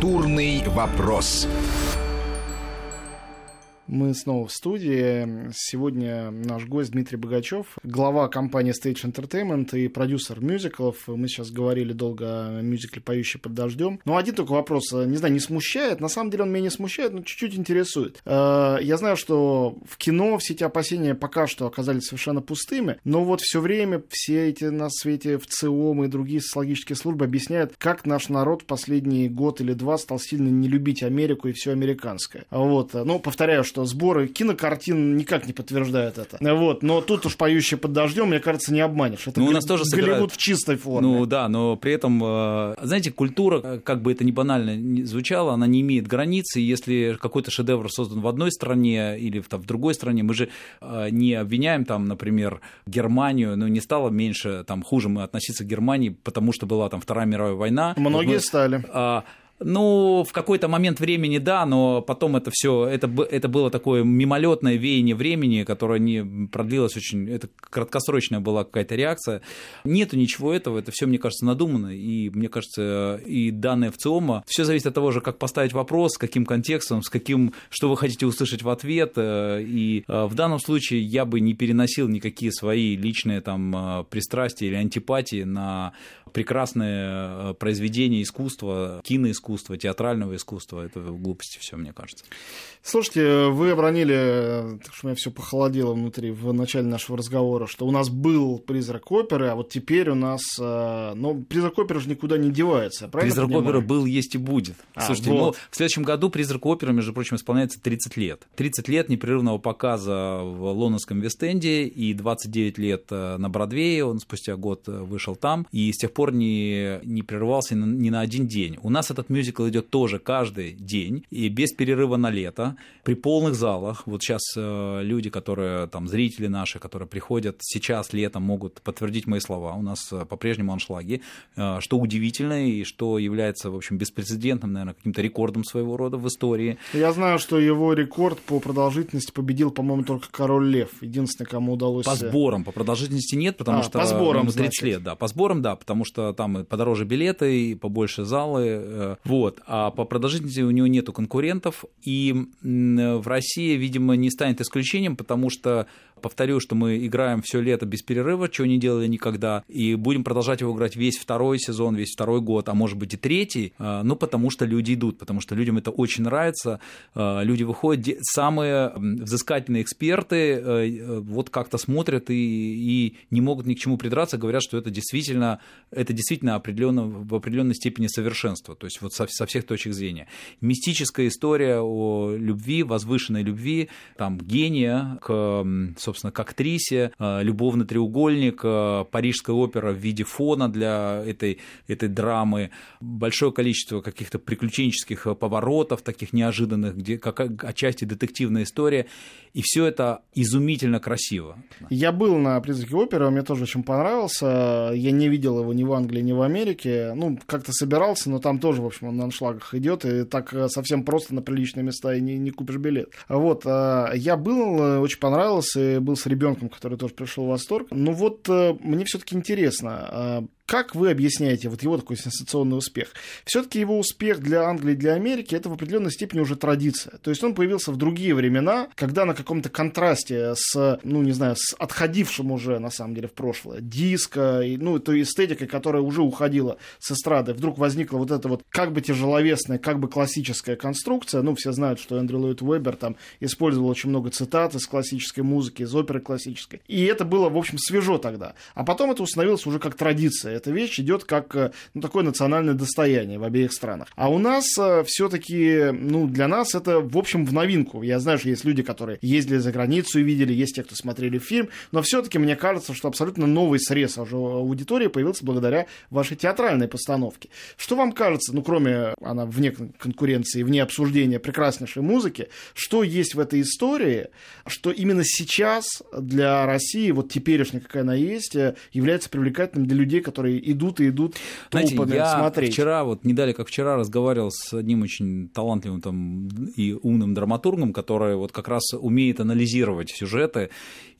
Культурный вопрос. Мы снова в студии. Сегодня наш гость Дмитрий Богачев, глава компании Stage Entertainment и продюсер мюзиклов. Мы сейчас говорили долго о мюзикле «Поющий под дождем». Но один только вопрос, не знаю, не смущает? На самом деле он меня не смущает, но чуть-чуть интересует. Э, я знаю, что в кино все эти опасения пока что оказались совершенно пустыми, но вот все время все эти на свете в ЦИОМ и другие социологические службы объясняют, как наш народ в последний год или два стал сильно не любить Америку и все американское. Вот. Ну, повторяю, что что сборы кинокартин никак не подтверждают это. Вот, но тут уж поющие под дождем, мне кажется, не обманешь. Это ну, у нас тоже Голливуд собирают... в чистой форме. Ну да, но при этом, э, знаете, культура, э, как бы это ни банально ни звучало, она не имеет границы. Если какой-то шедевр создан в одной стране или в, там, в другой стране, мы же э, не обвиняем там, например, Германию, но не стало меньше, там, хуже мы относиться к Германии, потому что была там Вторая мировая война. Многие мы, стали. А, ну, в какой-то момент времени, да, но потом это все, это, это было такое мимолетное веяние времени, которое не продлилось очень, это краткосрочная была какая-то реакция. Нету ничего этого, это все, мне кажется, надумано, и мне кажется, и данные в ЦИОМа, все зависит от того же, как поставить вопрос, с каким контекстом, с каким, что вы хотите услышать в ответ, э, и э, в данном случае я бы не переносил никакие свои личные там э, пристрастия или антипатии на прекрасное произведение искусства, киноискусства, искусства, театрального искусства. Это глупости все, мне кажется. Слушайте, вы обронили, так что у меня все похолодело внутри в начале нашего разговора, что у нас был призрак оперы, а вот теперь у нас... Э, ну, призрак оперы же никуда не девается, правильно Призрак понимаю? оперы был, есть и будет. А, Слушайте, вот. ну, в следующем году призрак оперы, между прочим, исполняется 30 лет. 30 лет непрерывного показа в лондонском Вест-Энде и 29 лет э, на Бродвее. Он спустя год э, вышел там и с тех пор не, не прерывался ни на, один день. У нас этот мюзикл идет тоже каждый день и без перерыва на лето при полных залах. Вот сейчас э, люди, которые там зрители наши, которые приходят сейчас летом, могут подтвердить мои слова. У нас э, по-прежнему аншлаги, э, что удивительно и что является, в общем, беспрецедентным, наверное, каким-то рекордом своего рода в истории. Я знаю, что его рекорд по продолжительности победил, по-моему, только Король Лев. Единственный, кому удалось... По сборам, по продолжительности нет, потому А, что... по сборам, ну, 30 значит. лет, да. По сборам, да, потому что там и подороже билеты, и побольше залы, э, вот. А по продолжительности у него нету конкурентов, и в России, видимо, не станет исключением, потому что, повторю, что мы играем все лето без перерыва, чего не делали никогда, и будем продолжать его играть весь второй сезон, весь второй год, а может быть и третий, э, ну, потому что люди идут, потому что людям это очень нравится, э, люди выходят, самые взыскательные эксперты э, вот как-то смотрят и, и не могут ни к чему придраться, говорят, что это действительно, это действительно определенно, в определенной степени совершенство, то есть вот со, со всех точек зрения. Мистическая история о любви, возвышенной любви, там, гения к, м, собственно, к актрисе, э, любовный треугольник, э, парижская опера в виде фона для этой, этой драмы, большое количество каких-то приключенческих э, поворотов, таких неожиданных, где как отчасти детективная история, и все это изумительно красиво. Я был на призраке оперы, мне тоже очень понравился. Я не видел его ни в Англии, ни в Америке. Ну, как-то собирался, но там тоже, в общем, он на аншлагах идет, и так совсем просто на приличные места и не, не купишь билет. Вот, я был, очень понравился, был с ребенком, который тоже пришел в восторг. Ну вот, э, мне все-таки интересно, э, как вы объясняете вот его такой сенсационный успех? Все-таки его успех для Англии для Америки это в определенной степени уже традиция. То есть он появился в другие времена, когда на каком-то контрасте с, ну не знаю, с отходившим уже на самом деле в прошлое диско, и, ну той эстетикой, которая уже уходила с эстрады, вдруг возникла вот эта вот как бы тяжеловесная, как бы классическая конструкция. Ну все знают, что Эндрю Ллойд Уэббер там использовал очень много цитат из классической музыки, из оперы классической. И это было, в общем, свежо тогда. А потом это установилось уже как традиция эта вещь идет как э, ну, такое национальное достояние в обеих странах. А у нас все-таки, ну, для нас это, в общем, в новинку. Я знаю, что есть люди, которые ездили за границу и видели, есть те, кто смотрели фильм, но все-таки мне кажется, что абсолютно новый срез уже аудитории появился благодаря вашей театральной постановке. Что вам кажется, ну, кроме она вне конкуренции, вне обсуждения прекраснейшей музыки, что есть в этой истории, что именно сейчас для России, вот теперешняя, какая она есть, э, является привлекательным для людей, которые которые идут и идут Знаете, толпами я смотреть. вчера, вот не далее как вчера, разговаривал с одним очень талантливым там и умным драматургом, который вот как раз умеет анализировать сюжеты,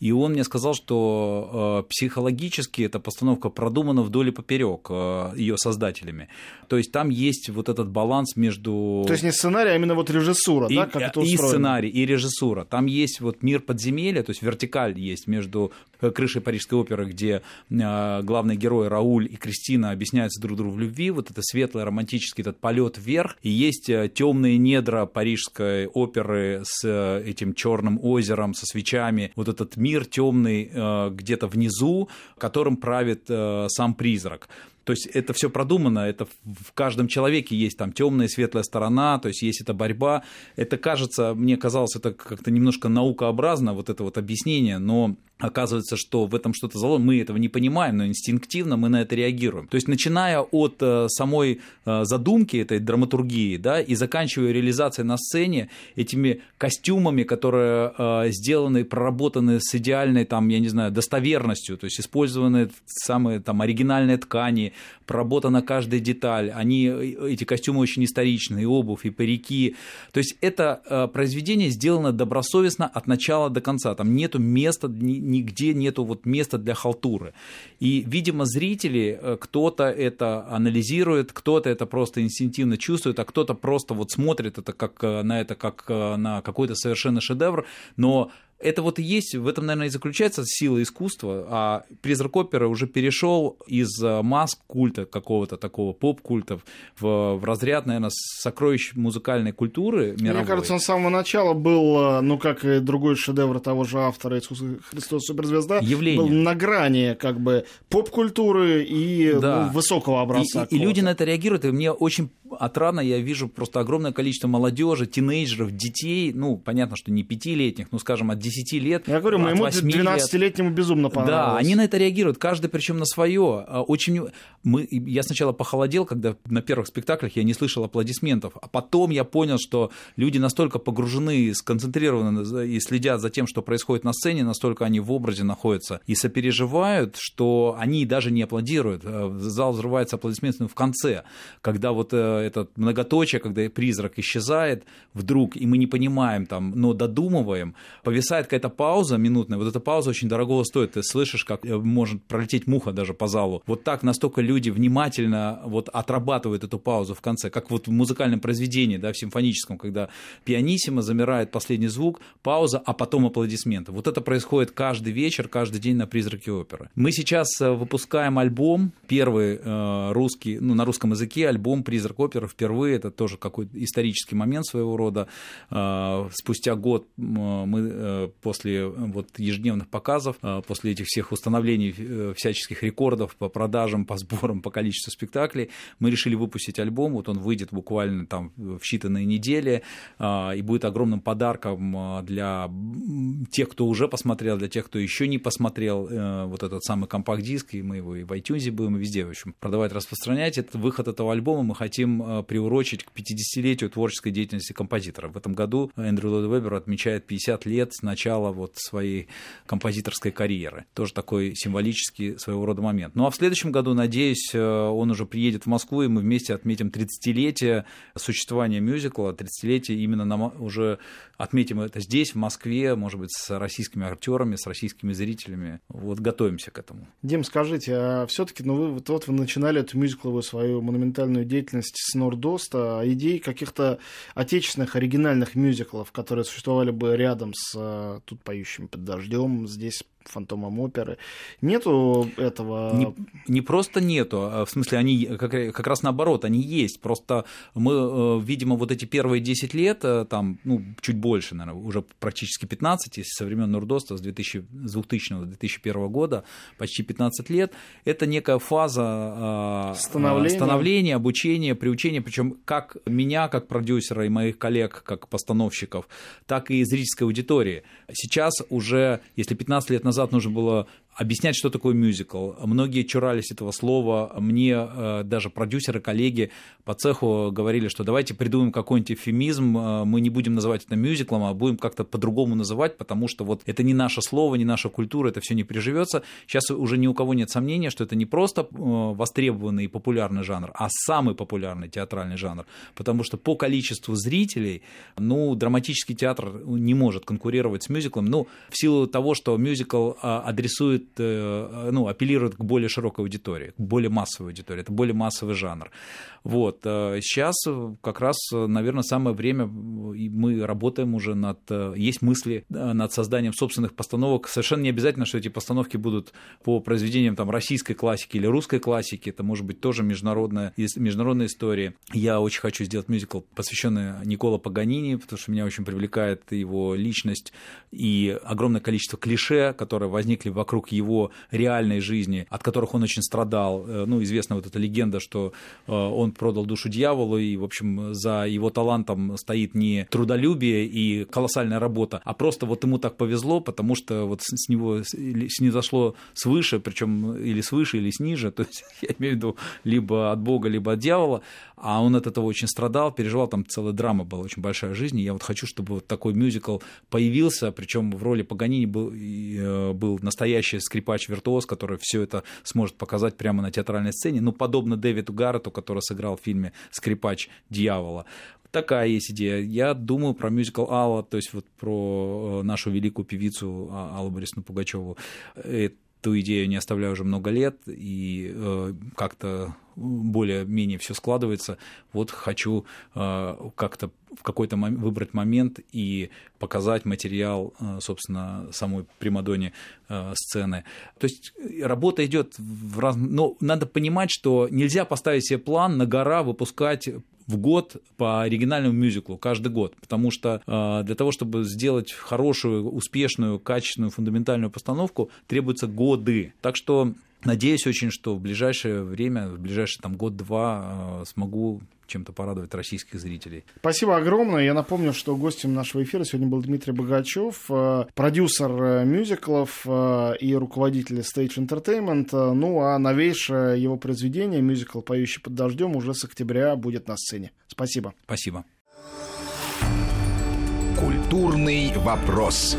и он мне сказал, что э, психологически эта постановка продумана вдоль и поперек э, ее создателями. То есть там есть вот этот баланс между... То есть не сценарий, а именно вот режиссура, и, да, как это и сценарий, и режиссура. Там есть вот мир подземелья, то есть вертикаль есть между э, крышей Парижской оперы, где э, главный герой Рауль и Кристина объясняются друг другу в любви, вот это светлый романтический этот полет вверх, и есть э, темные недра Парижской оперы с э, этим черным озером, со свечами, вот этот мир темный э, где-то внизу, которым правит сам призрак. То есть это все продумано, это в каждом человеке есть там темная и светлая сторона, то есть есть эта борьба. Это кажется, мне казалось, это как-то немножко наукообразно, вот это вот объяснение, но оказывается, что в этом что-то заложено, мы этого не понимаем, но инстинктивно мы на это реагируем. То есть начиная от э, самой э, задумки этой драматургии, да, и заканчивая реализацией на сцене этими костюмами, которые э, сделаны, проработаны с идеальной, там, я не знаю, достоверностью, то есть использованы самые там оригинальные ткани, проработана каждая деталь, они, эти костюмы очень историчные, и обувь, и парики. То есть это произведение сделано добросовестно от начала до конца, там нету места нигде нету вот места для халтуры. И, видимо, зрители, э, кто-то это анализирует, кто-то это просто инстинктивно чувствует, а кто-то просто вот смотрит это как, э, на это как э, на какой-то совершенно шедевр, но это вот и есть, в этом, наверное, и заключается сила искусства, а призрак оперы уже перешел из э, маск культа какого-то такого поп-культа в, в разряд, наверное, сокровищ музыкальной культуры мировой. Мне кажется, он с самого начала был, э, ну, как и другой шедевр того же автора Иисус Христос Суперзвезда, Явление. был на грани как бы поп-культуры и да. ну, высокого образца. И, и, и люди на это реагируют, и мне очень отрадно, я вижу просто огромное количество молодежи, тинейджеров, детей, ну, понятно, что не пятилетних, ну, скажем, от 10 лет. Я говорю, моему 12-летнему безумно понравилось. Да, они на это реагируют, каждый причем на свое. А, очень... Мы... Я сначала похолодел, когда на первых спектаклях я не слышал аплодисментов, а потом я понял, что люди настолько погружены, сконцентрированы и следят за тем, что происходит на сцене, настолько они в образе находятся и сопереживают, что они даже не аплодируют. Э, зал взрывается аплодисментами в конце, когда вот э, этот многоточие, когда призрак исчезает вдруг, и мы не понимаем там, но додумываем, повисает какая-то пауза минутная, вот эта пауза очень дорогого стоит, ты слышишь, как э, может пролететь муха даже по залу. Вот так настолько люди внимательно вот отрабатывают эту паузу в конце, как вот в музыкальном произведении, да, в симфоническом, когда пианиссимо замирает последний звук, пауза, а потом аплодисменты. Вот это происходит каждый вечер, каждый день на «Призраке оперы». Мы сейчас э, выпускаем альбом, первый э, русский, ну, на русском языке альбом «Призрак оперы» впервые, это тоже какой-то исторический момент своего рода. Э, спустя год мы э, после э, вот ежедневных показов, э, после этих всех установлений э, всяческих рекордов по продажам, по сборам, по количеству спектаклей, мы решили выпустить альбом. Вот он выйдет буквально там в считанные недели и будет огромным подарком для тех, кто уже посмотрел, для тех, кто еще не посмотрел вот этот самый компакт-диск, и мы его и в iTunes будем, и везде, в общем, продавать, распространять. Это выход этого альбома мы хотим приурочить к 50-летию творческой деятельности композитора. В этом году Эндрю Ллойд Вебер отмечает 50 лет с начала вот своей композиторской карьеры. Тоже такой символический своего рода момент. Ну а в следующем году, надеюсь, э, он уже приедет в Москву, и мы вместе отметим 30-летие существования мюзикла, 30-летие именно на, уже отметим это здесь, в Москве, может быть, с российскими актерами, с российскими зрителями. Вот готовимся к этому. Дим, скажите, а все-таки, ну вы вот, вот вы начинали эту мюзикловую свою монументальную деятельность с Нордоста, а идей каких-то отечественных оригинальных мюзиклов, которые существовали бы рядом с э, тут поющим под дождем, здесь фантомом оперы. Нету этого... Не, не просто нету, а в смысле, они как, как раз наоборот, они есть. Просто мы, э, видимо, вот эти первые 10 лет, э, там, ну, чуть больше, наверное, уже практически 15, если со времен Нурдоста с, 2000, с 2000 до 2001 года, почти 15 лет, это некая фаза э, становления, становления обучения, приучения, причем как меня, как продюсера и моих коллег, как постановщиков, так и зрительской аудитории. Сейчас уже, если 15 лет назад назад нужно было объяснять, что такое мюзикл. Многие чурались этого слова. Мне э, даже продюсеры, коллеги по цеху говорили, что давайте придумаем какой-нибудь эфемизм, э, мы не будем называть это мюзиклом, а будем как-то по-другому называть, потому что вот это не наше слово, не наша культура, это все не приживется. Сейчас уже ни у кого нет сомнения, что это не просто востребованный и популярный жанр, а самый популярный театральный жанр, потому что по количеству зрителей, ну, драматический театр не может конкурировать с мюзиклом, ну, в силу того, что мюзикл адресует, э, ну, апеллирует к более широкой аудитории, к более массовой аудитории, это более массовый жанр. Вот. Сейчас э, как раз, наверное, самое время, мы работаем уже над, э, есть мысли над созданием собственных постановок. Совершенно не обязательно, что эти постановки будут по произведениям там, российской классики или русской классики, это может быть тоже международная, международная история. Я очень хочу сделать мюзикл, посвященный Никола Паганини, потому что меня очень привлекает его личность и огромное количество клише, которые возникли вокруг реальной жизни, от которых он очень страдал. Э, ну, известна вот эта легенда, что он он продал душу дьяволу, и, в общем, за его талантом стоит не трудолюбие и колоссальная работа, а просто вот ему так повезло, потому что вот с него снизошло свыше, причем или свыше, или сниже, то есть я имею в виду либо от Бога, либо от дьявола, а он от этого очень страдал, переживал, там целая драма была очень большая жизнь, и я вот хочу, чтобы вот такой мюзикл появился, причем в роли Паганини был, э, был настоящий скрипач-виртуоз, который все это сможет показать прямо на театральной сцене, ну, подобно Дэвиду Гаррету, который сыграл в фильме «Скрипач дьявола». Такая есть идея. Я думаю про мюзикл Алла, то есть вот про э, нашу великую певицу а, Аллу Борисовну Пугачеву. Эту идею не оставляю уже много лет, и э, как-то более-менее все складывается. Вот хочу э, как-то в какой-то момент выбрать момент и показать материал, э, собственно, самой Примадоне э, сцены. То есть работа идет в раз... Но надо понимать, что нельзя поставить себе план на гора выпускать в год по оригинальному мюзиклу каждый год, потому что э, для того, чтобы сделать хорошую, успешную, качественную, фундаментальную постановку, требуются годы. Так что Надеюсь очень, что в ближайшее время, в ближайший там год-два смогу чем-то порадовать российских зрителей. Спасибо огромное. Я напомню, что гостем нашего эфира сегодня был Дмитрий Богачев, э, продюсер э, мюзиклов э, и руководитель Stage Entertainment. Ну а новейшее его произведение, мюзикл «Поющий под дождем» уже с октября будет на сцене. Спасибо. Спасибо. Культурный вопрос.